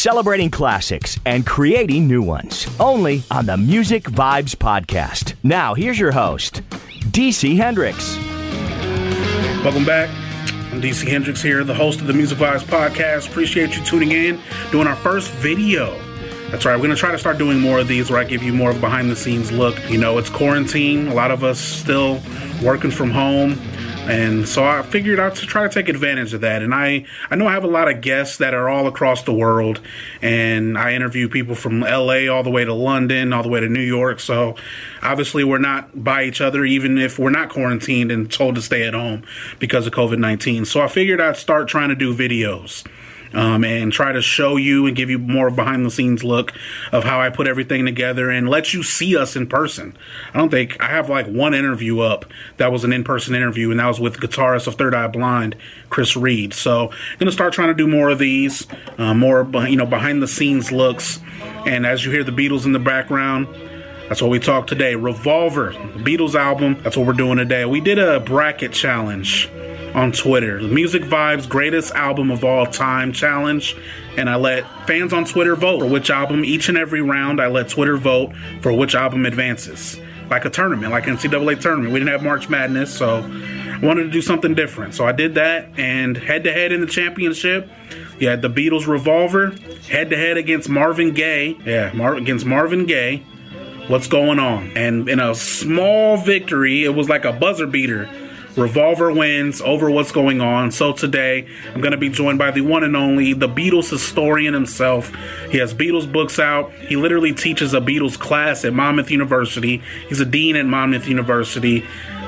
celebrating classics and creating new ones. Only on the Music Vibes Podcast. Now, here's your host, DC Hendricks. Welcome back. I'm DC Hendricks here, the host of the Music Vibes Podcast. Appreciate you tuning in, doing our first video. That's right, we're going to try to start doing more of these where I give you more of a behind the scenes look. You know, it's quarantine, a lot of us still working from home and so I figured out to try to take advantage of that. And I, I know I have a lot of guests that are all across the world, and I interview people from LA all the way to London, all the way to New York. So obviously, we're not by each other, even if we're not quarantined and told to stay at home because of COVID 19. So I figured I'd start trying to do videos um, and try to show you and give you more of behind the scenes look of how I put everything together and let you see us in person. I don't think I have like one interview up that was an in person interview, and that was with guitarist of Third Eye Blind, Kryz Reid. So I'm gonna start trying to do more of these, uh, more you know behind the scenes looks. And as you hear the Beatles in the background. That's what we talked today. Revolver, Beatles album. That's what we're doing today. We did a bracket challenge on Twitter. The Music Vibes Greatest Album of All Time Challenge. And I let fans on Twitter vote for which album. Each and every round, I let Twitter vote for which album advances. Like a tournament, like NCAA tournament. We didn't have March Madness, so I wanted to do something different. So I did that. And head to head in the championship, you had the Beatles Revolver, head to head against Marvin Gaye. Yeah, Mar- against Marvin Gaye. What's going on? And in a small victory, it was like a buzzer beater Revolver wins over what's going on. So today, I'm going to be joined by the one and only, the Beatles historian himself. He has Beatles books out. He literally teaches a Beatles class at Monmouth University. He's a dean at Monmouth University.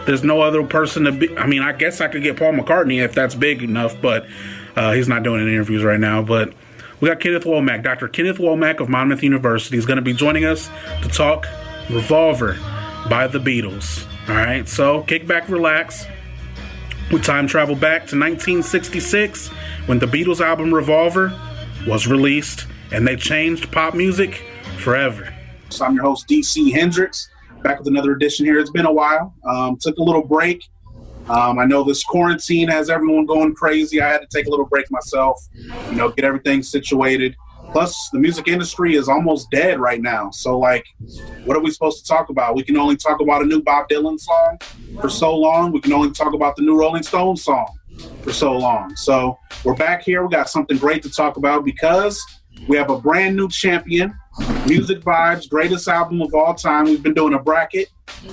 There's no other person to be. I mean, I guess I could get Paul McCartney if that's big enough, but uh, he's not doing any interviews right now. But we got Kenneth Womack. Dr. Kenneth Womack of Monmouth University is going to be joining us to talk Revolver by the Beatles. All right, so kick back, relax. We time travel back to 1966 when the Beatles album Revolver was released and they changed pop music forever. So I'm your host, DC Hendricks, back with another edition here. It's been a while. Um, took a little break. Um, I know this quarantine has everyone going crazy. I had to take a little break myself, you know, get everything situated. Plus, the music industry is almost dead right now. So, like, what are we supposed to talk about? We can only talk about a new Bob Dylan song for so long. We can only talk about the new Rolling Stones song for so long. So, we're back here. We got something great to talk about because we have a brand new champion, Music Vibes, greatest album of all time. We've been doing a bracket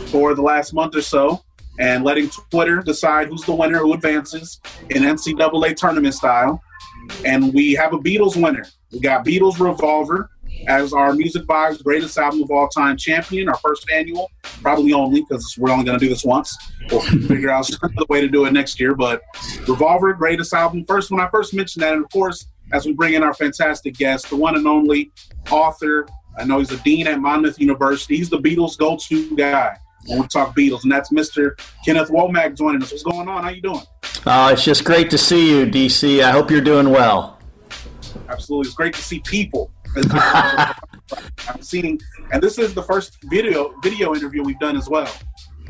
for the last month or so and letting Twitter decide who's the winner, who advances in NCAA tournament style. And we have a Beatles winner. We got Beatles Revolver as our Music Box greatest album of all time champion, our first annual, probably only because we're only going to do this once. We'll figure out the way to do it next year. But Revolver, greatest album. First, when I first mentioned that, and of course, as we bring in our fantastic guest, the one and only author, I know he's a dean at Monmouth University. He's the Beatles go-to guy when we talk Beatles, and that's Mr. Kenneth Womack joining us. What's going on? How you doing? Uh, it's just great to see you, DC. I hope you're doing well. Absolutely, it's great to see people. I'm uh, seeing, and this is the first video video interview we've done as well.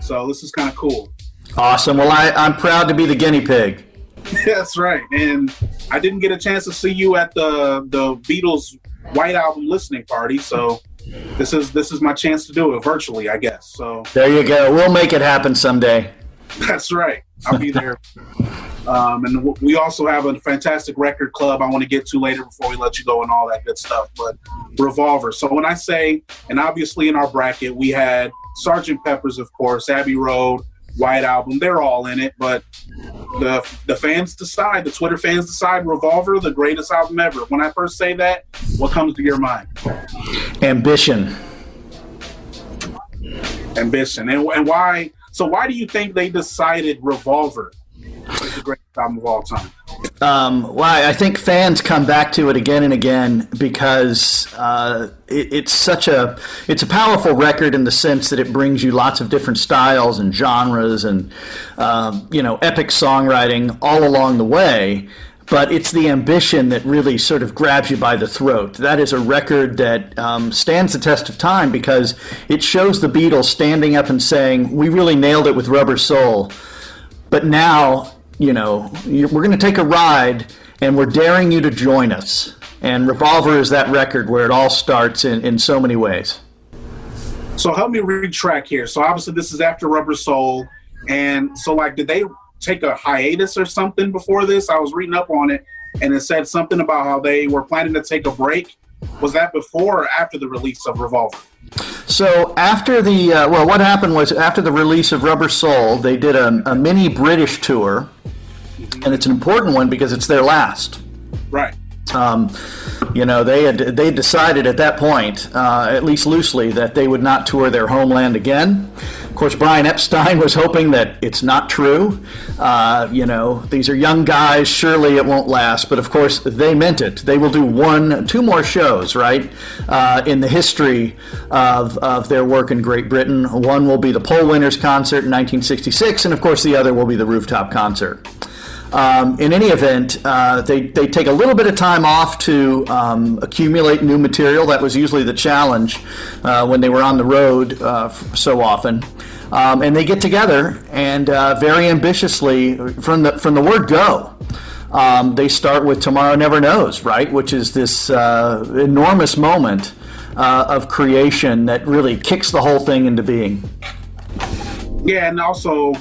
So this is kind of cool. Awesome. Well, I, I'm proud to be the guinea pig. That's right. And I didn't get a chance to see you at the the Beatles White Album listening party, so this is this is my chance to do it virtually, I guess. So there you go. We'll make it happen someday. That's right. I'll be there. Um, and we also have a fantastic record club I want to get to later before we let you go and all that good stuff. But Revolver. So when I say, and obviously in our bracket we had Sergeant Pepper's, of course, Abbey Road, White Album. They're all in it, but the the fans decide. The Twitter fans decide. Revolver, the greatest album ever. When I first say that, what comes to your mind? Ambition. Ambition, and, and why? So why do you think they decided Revolver greatest album of all time? Um, why I think fans come back to it again and again because uh, it, it's such a it's a powerful record in the sense that it brings you lots of different styles and genres and um, you know epic songwriting all along the way. But it's the ambition that really sort of grabs you by the throat. That is a record that um, stands the test of time because it shows the Beatles standing up and saying, "We really nailed it with Rubber Soul." But now you know, we're going to take a ride and we're daring you to join us. And Revolver is that record where it all starts in, in so many ways. So help me retrack here. So obviously this is after Rubber Soul, and so like, did they take a hiatus or something before this? I was reading up on it, and it said something about how they were planning to take a break. Was that before or after the release of Revolver? So after the uh, well, what happened was after the release of Rubber Soul, they did a, a mini British tour, and it's an important one because it's their last. Right. Um, you know, they had they decided at that point, uh, at least loosely, that they would not tour their homeland again. Of course, Brian Epstein was hoping that it's not true. Uh, you know, these are young guys. Surely it won't last. But of course, they meant it. They will do one, two more shows, right, uh, in the history of, of their work in Great Britain. One will be the Poll Winners concert in 1966, and of course, the other will be the rooftop concert. Um, in any event, uh, they, they take a little bit of time off to um, accumulate new material. That was usually the challenge uh, when they were on the road uh, so often. Um, and they get together and uh, very ambitiously, from the, from the word go, um, they start with Tomorrow Never Knows, right? Which is this uh, enormous moment uh, of creation that really kicks the whole thing into being. Yeah, and also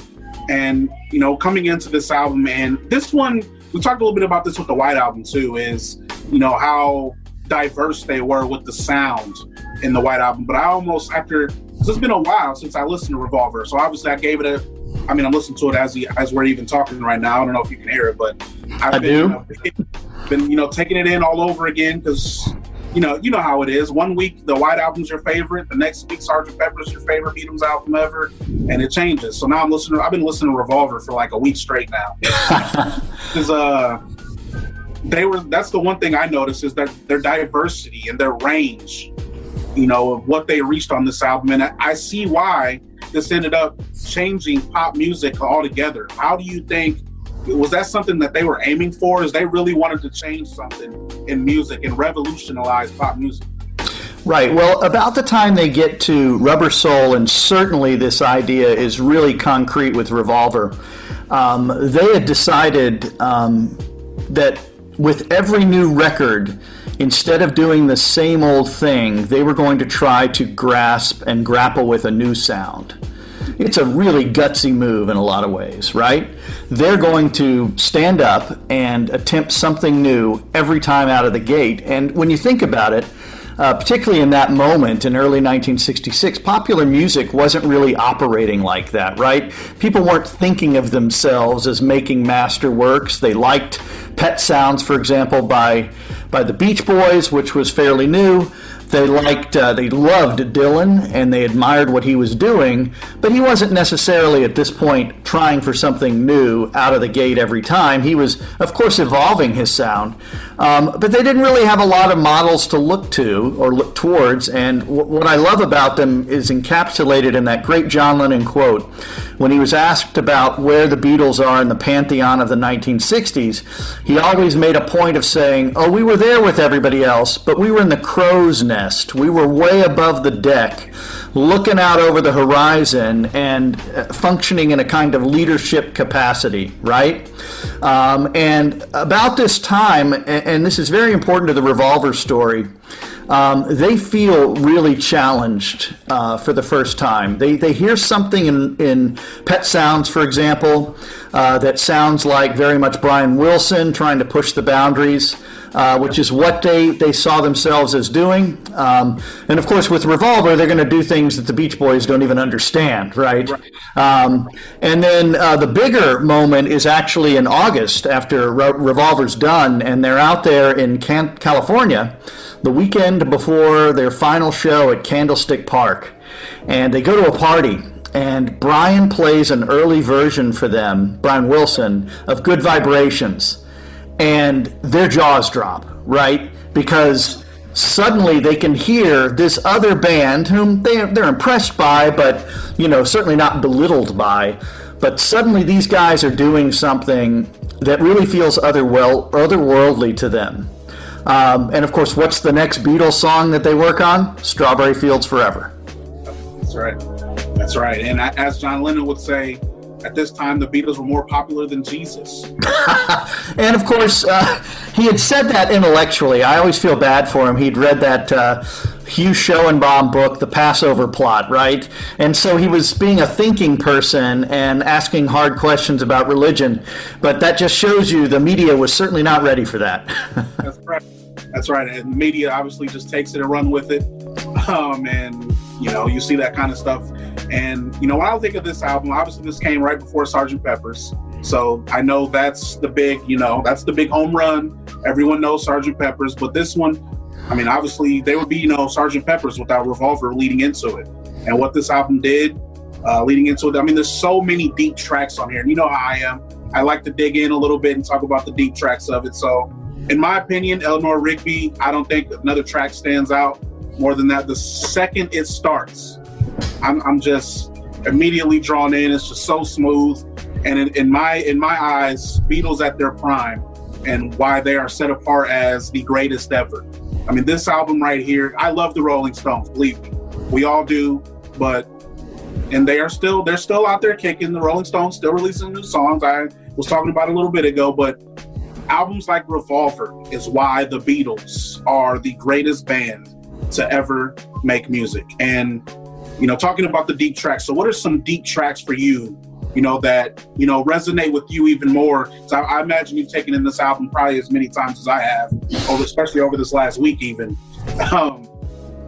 and you know, coming into this album, and this one, we talked a little bit about this with the White Album too. Is you know how diverse they were with the sound in the White Album. But I almost after it's been a while since I listened to Revolver, so obviously I gave it a. I mean, I'm listening to it as as we're even talking right now. I don't know if you can hear it, but I've I been, do. You know, been you know taking it in all over again because you know, you know how it is. One week the White Album's your favorite, the next week Sergeant Pepper's your favorite Beatles album ever, and it changes. So now I'm listening. I've been listening to Revolver for like a week straight now. Because uh, they were. That's the one thing I noticed is that their diversity and their range, you know, of what they reached on this album, and I, I see why this ended up changing pop music altogether. How do you think was that something that they were aiming for? Is they really wanted to change something in music and revolutionize pop music? Right. Well, about the time they get to Rubber Soul, and certainly this idea is really concrete with Revolver, um, they had decided um, that with every new record, instead of doing the same old thing, they were going to try to grasp and grapple with a new sound it's a really gutsy move in a lot of ways, right? They're going to stand up and attempt something new every time out of the gate. And when you think about it, uh, particularly in that moment in early 1966, popular music wasn't really operating like that, right? People weren't thinking of themselves as making masterworks. They liked Pet Sounds, for example, by by the Beach Boys, which was fairly new. They liked, uh, they loved Dylan and they admired what he was doing, but he wasn't necessarily at this point trying for something new out of the gate every time. He was, of course, evolving his sound, um, but they didn't really have a lot of models to look to or look towards. And w- what I love about them is encapsulated in that great John Lennon quote when he was asked about where the Beatles are in the pantheon of the 1960s. He always made a point of saying, "Oh, we were there with everybody else, but we were in the crow's nest." Nest. We were way above the deck, looking out over the horizon and uh, functioning in a kind of leadership capacity, right? Um, and about this time, and this is very important to the revolver story. Um, they feel really challenged uh, for the first time. They, they hear something in, in Pet Sounds, for example, uh, that sounds like very much Brian Wilson trying to push the boundaries uh, which is what they, they saw themselves as doing. Um, and of course, with Revolver, they're going to do things that the Beach Boys don't even understand, right? right. Um, and then uh, the bigger moment is actually in August after Re- Revolver's done, and they're out there in Can- California the weekend before their final show at Candlestick Park. And they go to a party and Brian plays an early version for them, Brian Wilson, of Good Vibrations and their jaws drop, right? Because suddenly they can hear this other band whom they, they're impressed by, but, you know, certainly not belittled by. But suddenly these guys are doing something that really feels other well, otherworldly to them. Um, and of course, what's the next Beatles song that they work on? Strawberry Fields Forever. That's right. That's right. And as John Lennon would say, at this time the Beatles were more popular than Jesus. and of course, uh, he had said that intellectually. I always feel bad for him. He'd read that uh, Hugh Schoenbaum book, The Passover Plot, right? And so he was being a thinking person and asking hard questions about religion. But that just shows you the media was certainly not ready for that. That's right. That's right. And the media obviously just takes it and run with it. Um, and, you know, you see that kind of stuff. And, you know, when I think of this album, obviously this came right before Sergeant Pepper's. So I know that's the big, you know, that's the big home run. Everyone knows Sergeant Pepper's, but this one, I mean, obviously they would be, you know, Sergeant Pepper's without Revolver leading into it. And what this album did uh, leading into it, I mean, there's so many deep tracks on here. And you know how I am. I like to dig in a little bit and talk about the deep tracks of it. So, in my opinion, Eleanor Rigby, I don't think another track stands out more than that. The second it starts, I'm, I'm just immediately drawn in. It's just so smooth. And in, in my in my eyes, Beatles at their prime and why they are set apart as the greatest ever. I mean, this album right here, I love the Rolling Stones, believe me. We all do, but and they are still they're still out there kicking. The Rolling Stones still releasing new songs. I was talking about a little bit ago, but albums like Revolver is why the Beatles are the greatest band to ever make music. And you know, talking about the deep tracks. So, what are some deep tracks for you? You know that you know resonate with you even more. So I, I imagine you've taken in this album probably as many times as I have, over, especially over this last week. Even, um,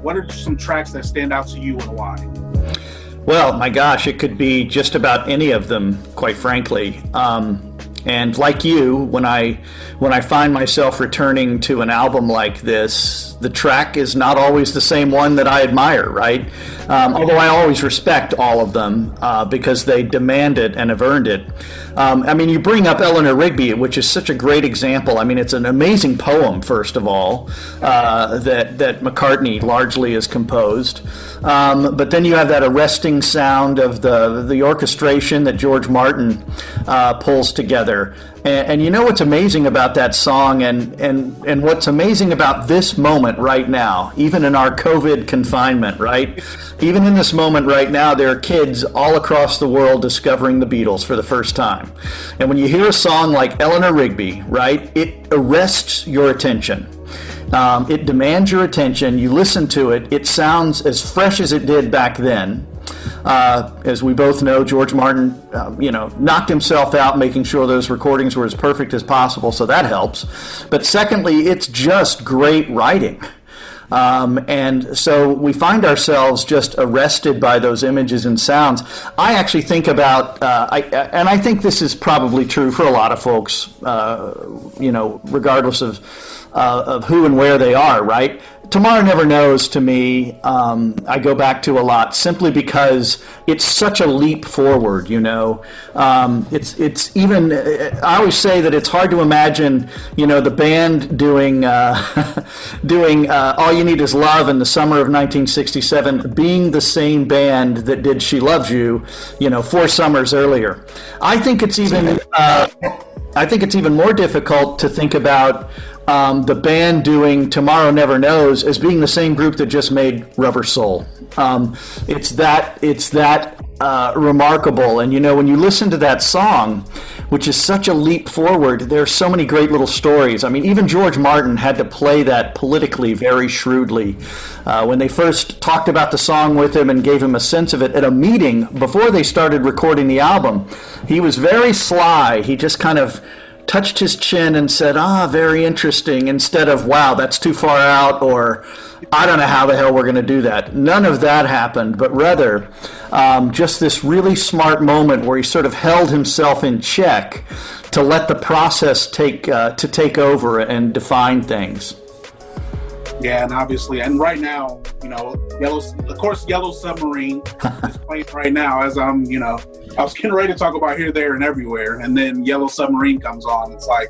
what are some tracks that stand out to you and why? Well, my gosh, it could be just about any of them, quite frankly. Um, and like you, when I when I find myself returning to an album like this, the track is not always the same one that I admire, right? Um, although I always respect all of them uh, because they demand it and have earned it. Um, I mean, you bring up Eleanor Rigby, which is such a great example. I mean, it's an amazing poem, first of all, uh, that that McCartney largely has composed. Um, but then you have that arresting sound of the the orchestration that George Martin uh, pulls together. And, and, you know what's amazing about that song, and, and, and what's amazing about this moment right now, even in our COVID confinement, right? Even in this moment right now, there are kids all across the world discovering the Beatles for the first time. And when you hear a song like Eleanor Rigby, right, it arrests your attention. Um, it demands your attention. You listen to it. It sounds as fresh as it did back then. Uh, as we both know, George Martin, uh, you know, knocked himself out making sure those recordings were as perfect as possible, so that helps. But secondly, it's just great writing. Um, and so we find ourselves just arrested by those images and sounds. I actually think about, uh, I, and I think this is probably true for a lot of folks, uh, you know, regardless of, uh, of who and where they are, right? Tomorrow Never Knows to me, um, I go back to a lot simply because it's such a leap forward. You know, um, it's it's even. I always say that it's hard to imagine, you know, the band doing uh, doing uh, All You Need Is Love in the summer of 1967 being the same band that did She Loves You, you know, four summers earlier. I think it's even. Uh, I think it's even more difficult to think about um, the band doing Tomorrow Never Knows as being the same group that just made Rubber Soul. Um, it's that it's that uh, remarkable, and you know when you listen to that song, which is such a leap forward, there are so many great little stories. I mean, even George Martin had to play that politically very shrewdly. Uh, when they first talked about the song with him and gave him a sense of it at a meeting before they started recording the album, he was very sly. He just kind of touched his chin and said, ah, very interesting, instead of, wow, that's too far out, or I don't know how the hell we're going to do that. None of that happened, but rather um, just this really smart moment where he sort of held himself in check to let the process take uh, to take over and define things. Yeah, and obviously, and right now, you know, Yellow, of course, Yellow Submarine is playing right now as I'm, you know, I was getting ready to talk about here, there, and everywhere, and then Yellow Submarine comes on. It's like,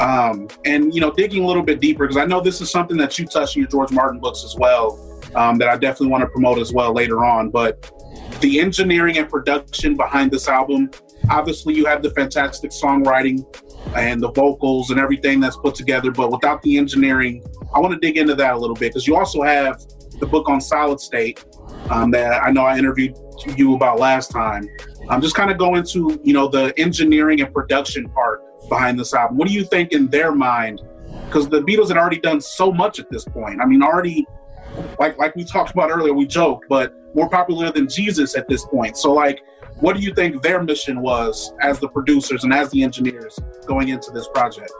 um, and you know, digging a little bit deeper because I know this is something that you touched in your George Martin books as well, um, that I definitely want to promote as well later on. But the engineering and production behind this album, obviously, you have the fantastic songwriting and the vocals and everything that's put together, but without the engineering I want to dig into that a little bit because you also have the book on solid state, um, that I know I interviewed you about last time. I'm just kind of going to you know the engineering and production part behind this album. What do you think in their mind? Because the Beatles had already done so much at this point. I mean, already like like we talked about earlier, we joke, but more popular than Jesus at this point. So like what do you think their mission was as the producers and as the engineers going into this project?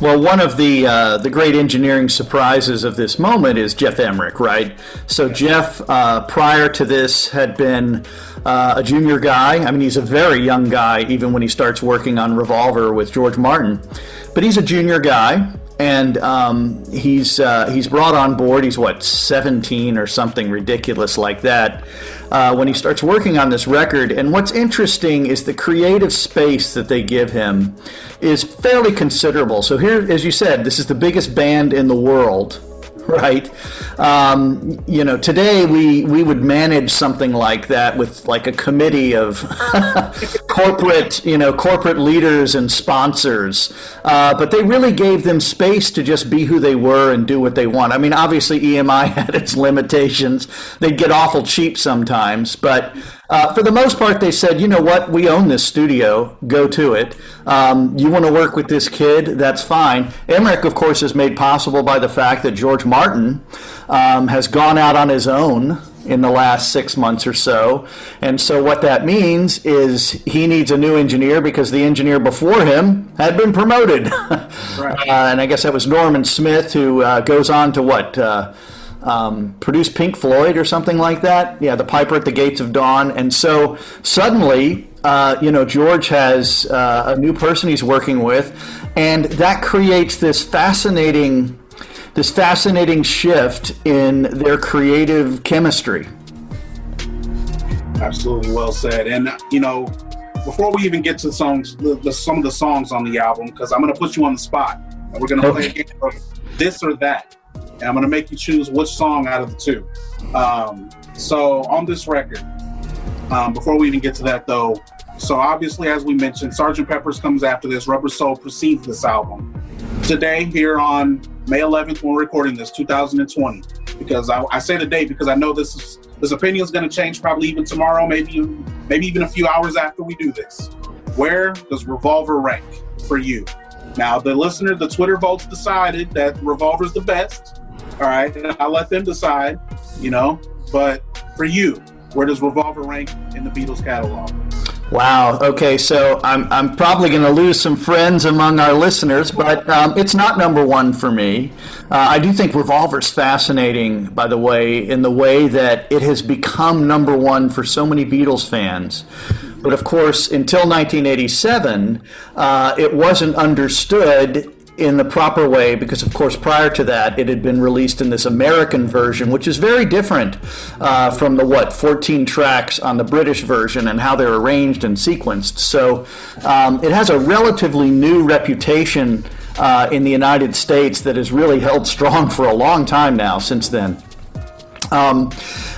Well, one of the uh, the great engineering surprises of this moment is Geoff Emerick, right? So Geoff, uh, prior to this, had been uh, a junior guy. I mean, he's a very young guy, even when he starts working on Revolver with George Martin. But he's a junior guy, and um, he's uh, he's brought on board. He's what 17 or something ridiculous like that uh, when he starts working on this record. And what's interesting is the creative space that they give him is fairly considerable. So here, as you said, this is the biggest band in the world right? Um, you know, today we we would manage something like that with like a committee of corporate, you know, corporate leaders and sponsors. Uh, but they really gave them space to just be who they were and do what they want. I mean, obviously EMI had its limitations; they'd get awful cheap sometimes, but uh, for the most part, they said, you know what, we own this studio, go to it. Um, you want to work with this kid, that's fine. Emerick, of course, is made possible by the fact that George Martin um, has gone out on his own in the last six months or so. And so, what that means is he needs a new engineer because the engineer before him had been promoted. right. uh, and I guess that was Norman Smith, who uh, goes on to what? Um, produced Pink Floyd or something like that. Yeah, The Piper at the Gates of Dawn. And so suddenly, uh, you know, George has uh, a new person he's working with, and that creates this fascinating, this fascinating shift in their creative chemistry. Absolutely well said. And you know, before we even get to songs, the, the, some of the songs on the album, because I'm going to put you on the spot, and we're going to okay. play a game of this or that and I'm going to make you choose which song out of the two. Um, so on this record, um, before we even get to that though, so obviously as we mentioned, Sergeant Pepper's comes after this. Rubber Soul precedes this album. Today, here on May 11th, when we're recording this, 2020, because I, I say today because I know this is, this opinion is going to change probably even tomorrow, maybe maybe even a few hours after we do this. Where does Revolver rank for you? Now, the listener, the Twitter votes decided that Revolver's the best. All right, I'll let them decide, you know. But for you, where does Revolver rank in the Beatles catalog? Wow. Okay, so I'm, I'm probably going to lose some friends among our listeners, but um, it's not number one for me. Uh, I do think Revolver's fascinating, by the way, in the way that it has become number one for so many Beatles fans. But of course, until 1987, uh, it wasn't understood in the proper way because, of course, prior to that, it had been released in this American version, which is very different uh, from the what 14 tracks on the British version and how they're arranged and sequenced. So um, it has a relatively new reputation uh, in the United States that has really held strong for a long time now since then. Um,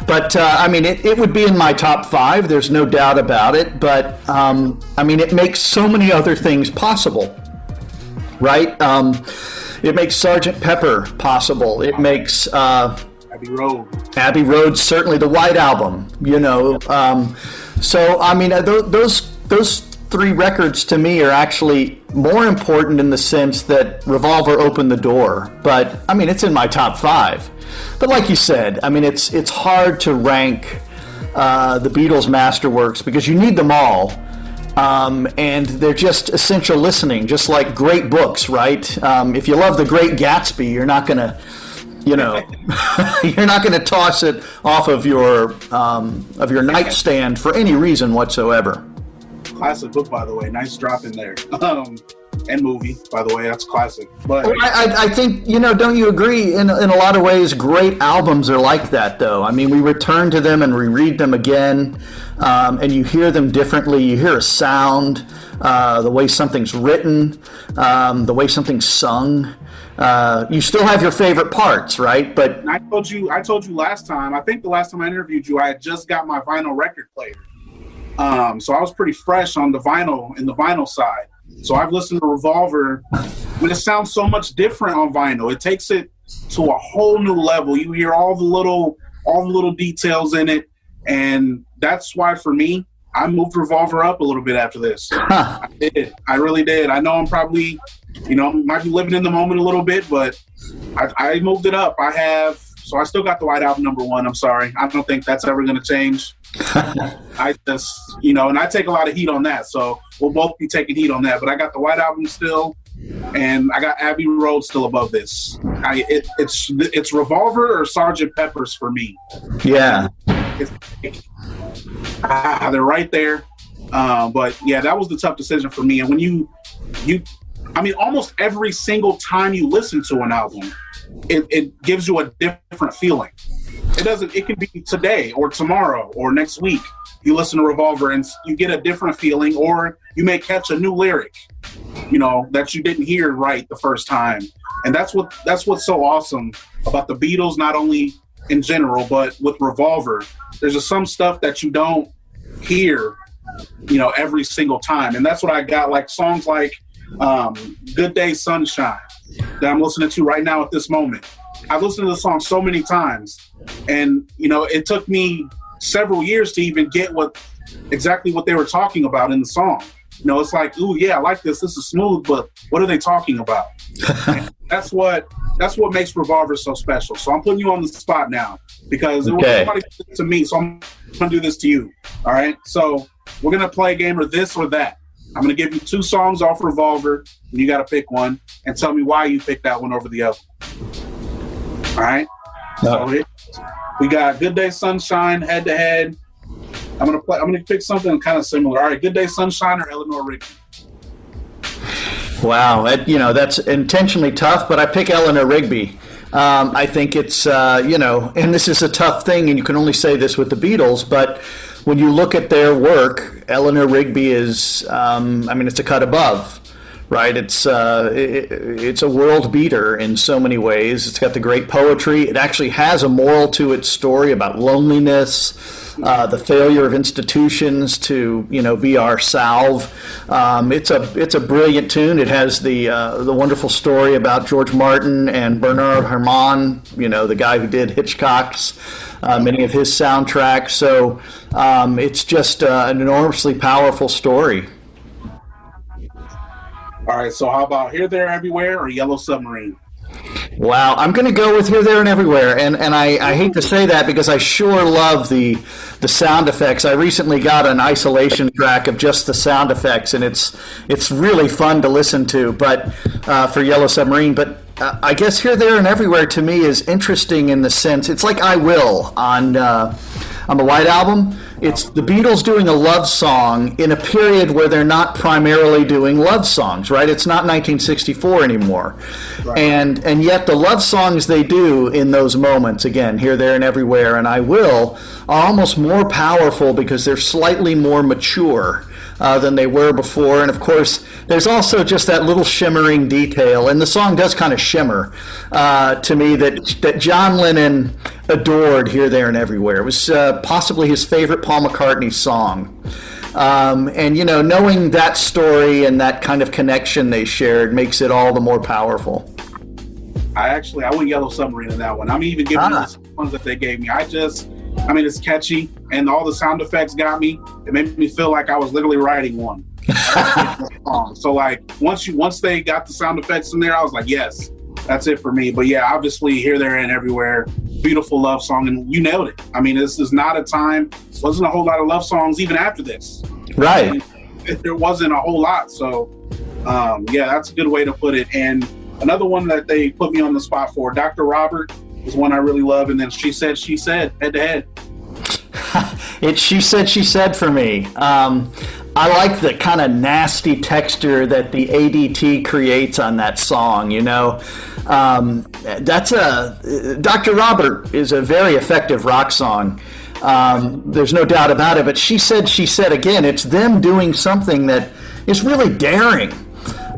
but uh, I mean, it, it would be in my top five. There's no doubt about it. But um, I mean, it makes so many other things possible right? Um, it makes Sergeant Pepper possible. It makes uh, Abbey Road. Abbey Road certainly the White Album. You know, um, so I mean uh, those those three records to me are actually more important in the sense that Revolver opened the door. But I mean, it's in my top five. But like you said, I mean, it's it's hard to rank uh, the Beatles' masterworks because you need them all. Um, and they're just essential listening, just like great books, right? Um, if you love The Great Gatsby, you're not going to, you know, you're not going to toss it off of your um, of your nightstand for any reason whatsoever. Classic book, by the way. Nice drop in there. And movie, by the way. That's classic. But I, I, think you know, don't you agree? In in a lot of ways, great albums are like that, though. I mean, we return to them and reread them again, um, and you hear them differently. You hear a sound, uh, the way something's written, um, the way something's sung. Uh, you still have your favorite parts, right? But I told you, I told you last time. I think the last time I interviewed you, I had just got my vinyl record player. Um, so I was pretty fresh on the vinyl in the vinyl side. So I've listened to Revolver, but it sounds so much different on vinyl. It takes it to a whole new level. You hear all the little all the little details in it, and that's why for me, I moved Revolver up a little bit after this. Huh. I did. I really did. I know I'm probably, you know, might be living in the moment a little bit, but I, I moved it up. I have, so I still got the White Album number one. I'm sorry. I don't think that's ever going to change. I just, you know, and I take a lot of heat on that. So we'll both be taking heat on that. But I got the White Album still, and I got Abbey Road still above this. I, it, it's it's Revolver or Sergeant Pepper's for me. Yeah. It's, ah, they're right there. Uh, but yeah, that was the tough decision for me. And when you you, I mean, almost every single time you listen to an album, it, it gives you a different feeling. It doesn't. It can be today or tomorrow or next week. You listen to Revolver and you get a different feeling, or you may catch a new lyric, you know, that you didn't hear right the first time. And that's what that's what's so awesome about the Beatles, not only in general, but with Revolver. There's just some stuff that you don't hear, you know, every single time. And that's what I got. Like songs like um, "Good Day Sunshine" that I'm listening to right now at this moment. I've listened to the song so many times, and you know, it took me several years to even get what exactly what they were talking about in the song. You know, it's like, ooh, yeah, I like this. This is smooth, but what are they talking about? that's what that's what makes Revolver so special. So I'm putting you on the spot now because okay. nobody to me, so I'm gonna do this to you. All right. So we're gonna play a game of this or that. I'm gonna give you two songs off Revolver, and you gotta pick one and tell me why you picked that one over the other. All right. No. So it, we got Good Day Sunshine head to head. I'm gonna play. I'm gonna pick something kind of similar. All right, Good Day Sunshine or Eleanor Rigby. Wow, it, you know that's intentionally tough, but I pick Eleanor Rigby. Um, I think it's uh, you know, and this is a tough thing, and you can only say this with the Beatles, but when you look at their work, Eleanor Rigby is, um, I mean, it's a cut above right? It's uh, it, it's a world beater in so many ways. It's got the great poetry. It actually has a moral to its story about loneliness, uh, the failure of institutions to you know be our salve. Um, it's a it's a brilliant tune. It has the uh, the wonderful story about George Martin and Bernard Herrmann, you know the guy who did Hitchcock's. Uh, many of his soundtracks. So um, it's just uh, an enormously powerful story. All right, so how about Here, There, Everywhere or Yellow Submarine? Wow, I'm going to go with Here, There, and Everywhere, and and I, I hate to say that because I sure love the the sound effects. I recently got an isolation track of just the sound effects, and it's it's really fun to listen to. But uh, for Yellow Submarine, but uh, I guess Here, There, and Everywhere to me is interesting in the sense it's like I Will on uh, on the White Album it's the Beatles doing a love song in a period where they're not primarily doing love songs, right? It's not 1964 anymore. Right. And and yet the love songs they do in those moments, again, here, there, and everywhere, and I will, are almost more powerful because they're slightly more mature uh, than they were before. And of course, there's also just that little shimmering detail, and the song does kind of shimmer uh, to me that that John Lennon adored here, there, and everywhere. It was uh, possibly his favorite Paul McCartney song. Um, and you know, knowing that story and that kind of connection they shared makes it all the more powerful. I actually I went Yellow Submarine in that one. I'm even giving ah. the ones that they gave me. I just I mean, it's catchy, and all the sound effects got me. It made me feel like I was literally writing one. so like once you once they got the sound effects in there, I was like, yes, that's it for me. But yeah, obviously here, there, and everywhere, beautiful love song, and you nailed it. I mean, this is not a time. Wasn't a whole lot of love songs even after this. Right. there wasn't a whole lot. So um, yeah, that's a good way to put it. And another one that they put me on the spot for, Dr. Robert is one I really love. And then she said, she said, head to head. it's she said, she said for me. Um, I like the kind of nasty texture that the ADT creates on that song. You know, um, that's a Dr. Robert is a very effective rock song. Um, there's no doubt about it. But she said, she said again, it's them doing something that is really daring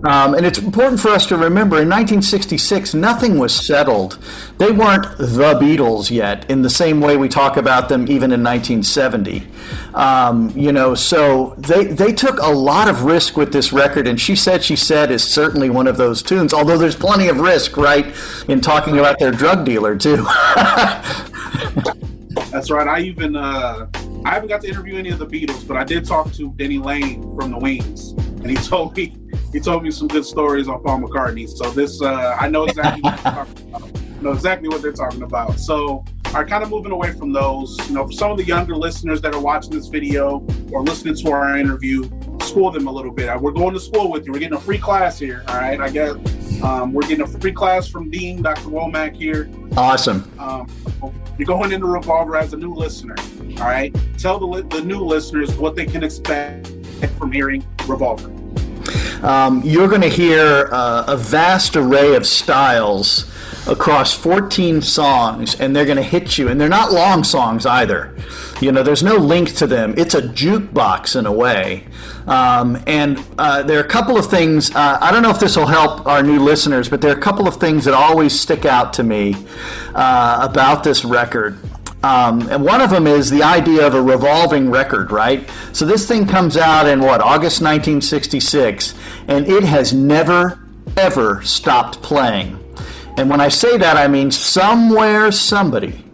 um, and it's important for us to remember in 1966, nothing was settled. They weren't the Beatles yet, in the same way we talk about them even in 1970. Um, you know, so they, they took a lot of risk with this record, and She Said, She Said is certainly one of those tunes, although there's plenty of risk, right, in talking about their drug dealer, too. That's right. I even uh, I haven't got to interview any of the Beatles, but I did talk to Denny Laine from the Wings, and he told me he told me some good stories on Paul McCartney. So this uh, I know exactly what they're talking about. Know exactly what they're talking about. So are kind of moving away from those. You know, for some of the younger listeners that are watching this video or listening to our interview, school them a little bit. We're going to school with you. We're getting a free class here. All right, I guess um, we're getting a free class from Dean Dr. Womack here. Awesome. Um, you're going into Revolver as a new listener. All right, tell the the new listeners what they can expect from hearing Revolver. Um, you're going to hear uh, a vast array of styles across 14 songs, and they're going to hit you. And they're not long songs either. You know, there's no link to them. It's a jukebox in a way. Um, and uh, there are a couple of things. Uh, I don't know if this will help our new listeners, but there are a couple of things that always stick out to me uh, about this record. Um, and one of them is the idea of a revolving record, right? So this thing comes out in what, August 1966, and it has never, ever stopped playing. And when I say that, I mean somewhere, somebody,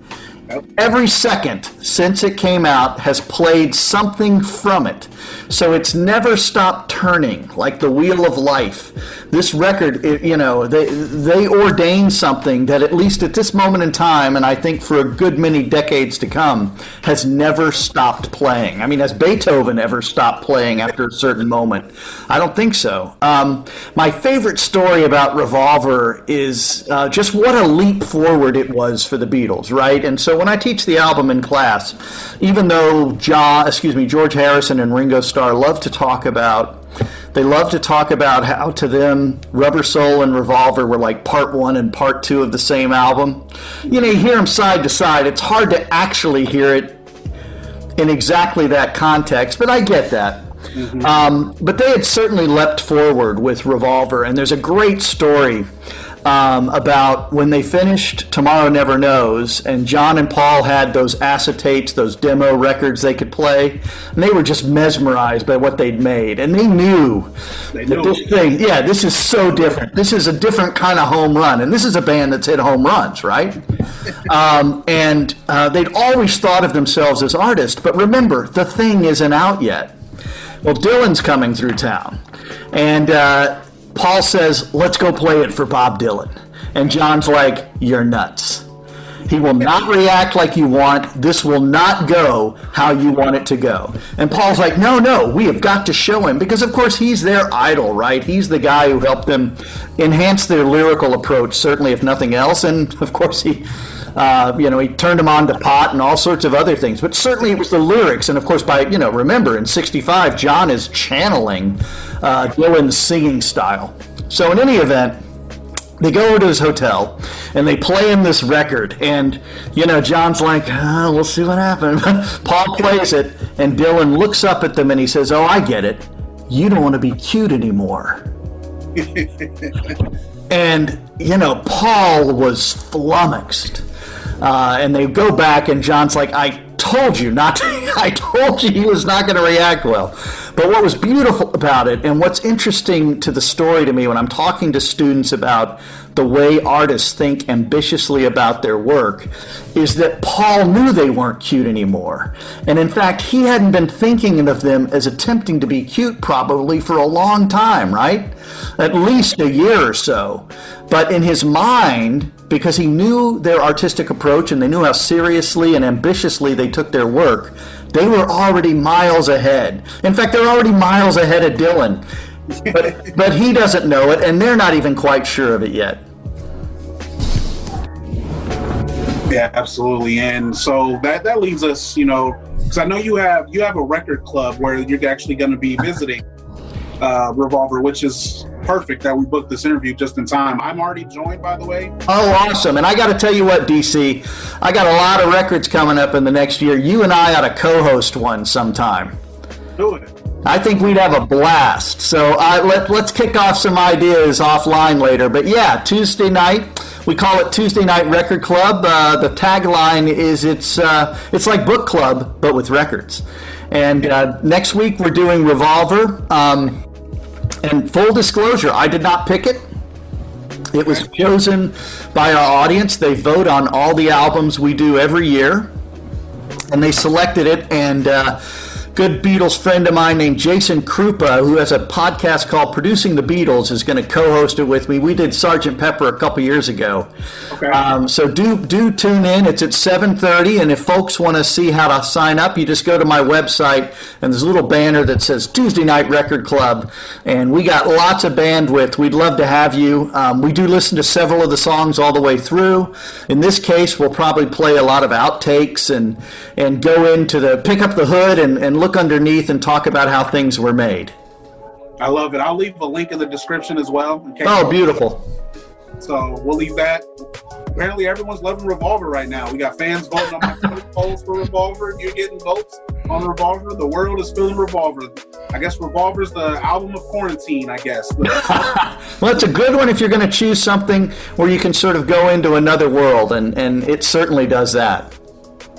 every second since it came out has played something from it. So it's never stopped turning, like the wheel of life. This record, it, you know, they they ordained something that at least at this moment in time, and I think for a good many decades to come, has never stopped playing. I mean, has Beethoven ever stopped playing after a certain moment? I don't think so. Um, my favorite story about Revolver is uh, just what a leap forward it was for the Beatles, right? And so when I teach the album in class, even though John, excuse me, George Harrison and Ringo Starr love to talk about they love to talk about how to them Rubber Soul and Revolver were like part one and part two of the same album. You know, you hear them side to side. It's hard to actually hear it in exactly that context, but I get that. Mm-hmm. Um, but they had certainly leapt forward with Revolver, and there's a great story um, about when they finished Tomorrow Never Knows, and John and Paul had those acetates, those demo records they could play, and they were just mesmerized by what they'd made, and they knew they that this thing, yeah, this is so different. This is a different kind of home run, and this is a band that's hit home runs, right? um, and uh, they'd always thought of themselves as artists, but remember, the thing isn't out yet. Well, Dylan's coming through town, and uh, Paul says, let's go play it for Bob Dylan. And John's like, you're nuts. He will not react like you want. This will not go how you want it to go. And Paul's like, no, no, we have got to show him. Because, of course, he's their idol, right? He's the guy who helped them enhance their lyrical approach, certainly, if nothing else. And, of course, he. Uh, you know, he turned him on to pot and all sorts of other things. But certainly it was the lyrics. And of course, by, you know, remember in 65, John is channeling uh, Dylan's singing style. So, in any event, they go over to his hotel and they play him this record. And, you know, John's like, oh, we'll see what happens. Paul plays it, and Dylan looks up at them and he says, Oh, I get it. You don't want to be cute anymore. and, you know, Paul was flummoxed. Uh, and they go back, and John's like, I told you not to, I told you he was not going to react well. But what was beautiful about it, and what's interesting to the story to me when I'm talking to students about the way artists think ambitiously about their work, is that Paul knew they weren't cute anymore. And in fact, he hadn't been thinking of them as attempting to be cute probably for a long time, right? At least a year or so. But in his mind, because he knew their artistic approach and they knew how seriously and ambitiously they took their work, they were already miles ahead. In fact, they're already miles ahead of Dylan. But, but he doesn't know it, and they're not even quite sure of it yet. Yeah, absolutely. And so that that leads us, you know, because I know you have you have a record club where you're actually going to be visiting uh, Revolver, which is perfect that we booked this interview just in time. I'm already joined, by the way. Oh, awesome. And I got to tell you what, DC, I got a lot of records coming up in the next year. You and I ought to co host one sometime. Do it. I think we'd have a blast. So uh, let, let's kick off some ideas offline later. But yeah, Tuesday night, we call it Tuesday Night Record Club. Uh, the tagline is it's, uh, it's like book club, but with records. And uh, next week we're doing Revolver. Um, and full disclosure, I did not pick it. It was chosen by our audience. They vote on all the albums we do every year. and they selected it and. Uh, good Beatles friend of mine named Jason Kruppa, who has a podcast called Producing the Beatles, is going to co-host it with me. We did Sergeant Pepper a couple years ago. Okay. Um, so do do tune in. It's at 7:30, and if folks want to see how to sign up, you just go to my website, and there's a little banner that says Tuesday Night Record Club, and we got lots of bandwidth. We'd love to have you. Um, we do listen to several of the songs all the way through. In this case, we'll probably play a lot of outtakes and and go into the pick up the hood and, and look look underneath and talk about how things were made. I love it. I'll leave a link in the description as well. Oh, beautiful. So we'll leave that. Apparently, everyone's loving Revolver right now. We got fans voting on my polls for Revolver. You're getting votes on Revolver. The world is feeling Revolver. I guess Revolver's the album of quarantine, I guess. well, it's a good one if you're going to choose something where you can sort of go into another world, and, and it certainly does that.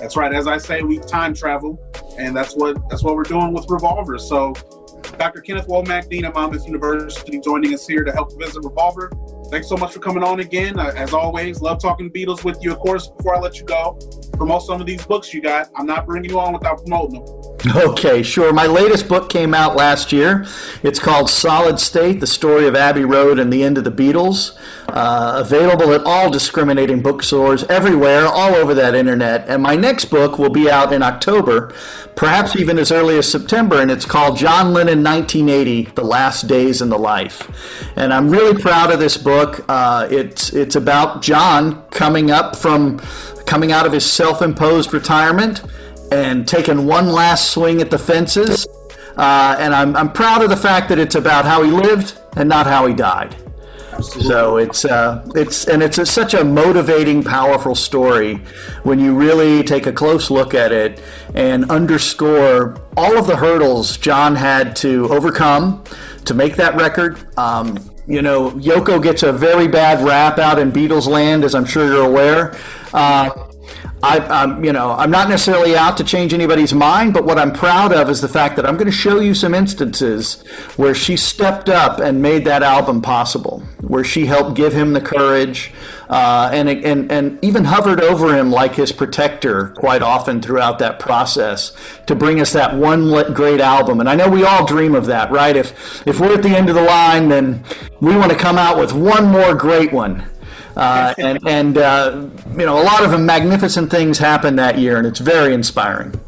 That's right. As I say, we time travel and that's what that's what we're doing with Revolver. So, Dr. Kenneth Womack, Dean at Monmouth University, joining us here to help visit Revolver. Thanks so much for coming on again. Uh, as always, love talking Beatles with you. Of course, before I let you go, promote some of these books you got. I'm not bringing you on without promoting them. Okay, sure. My latest book came out last year. It's called Solid State The Story of Abbey Road and the End of the Beatles. Uh, available at all discriminating bookstores everywhere, all over that internet. And my next book will be out in October, perhaps even as early as September, and it's called John Lennon 1980 The Last Days in the Life. And I'm really proud of this book. Uh, it's, it's about John coming up from coming out of his self imposed retirement and taking one last swing at the fences. Uh, and I'm, I'm proud of the fact that it's about how he lived and not how he died. Absolutely. So it's uh, it's and it's a, such a motivating, powerful story when you really take a close look at it and underscore all of the hurdles John had to overcome to make that record. Um, you know, Yoko gets a very bad rap out in Beatles land, as I'm sure you're aware. Uh, I, am you know, I'm not necessarily out to change anybody's mind, but what I'm proud of is the fact that I'm going to show you some instances where she stepped up and made that album possible, where she helped give him the courage, uh, and and and even hovered over him like his protector quite often throughout that process to bring us that one great album. And I know we all dream of that, right? If if we're at the end of the line, then we want to come out with one more great one. Uh, and and uh, you know a lot of magnificent things happened that year, and it's very inspiring.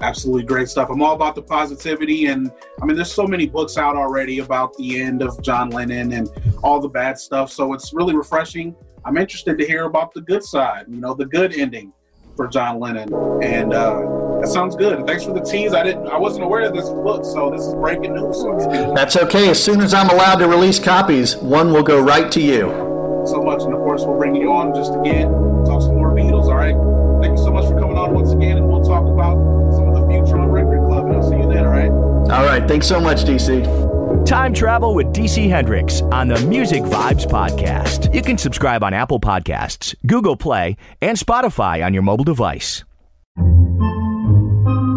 Absolutely great stuff. I'm all about the positivity, and I mean, there's so many books out already about the end of John Lennon and all the bad stuff. So it's really refreshing. I'm interested to hear about the good side, you know, the good ending for John Lennon, and uh, that sounds good. thanks for the tease. I didn't, I wasn't aware of this book, so this is breaking news. So That's okay. As soon as I'm allowed to release copies, one will go right to you so much. And of course, we'll bring you on just again, talk some more Beatles. All right. Thank you so much for coming on once again, and we'll talk about some of the future on Record Club. And I'll see you then. All right. All right. Thanks so much, DC. Time travel with DC Hendrix on the Music Vibes podcast. You can subscribe on Apple Podcasts, Google Play, and Spotify on your mobile device.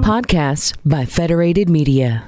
Podcasts by Federated Media.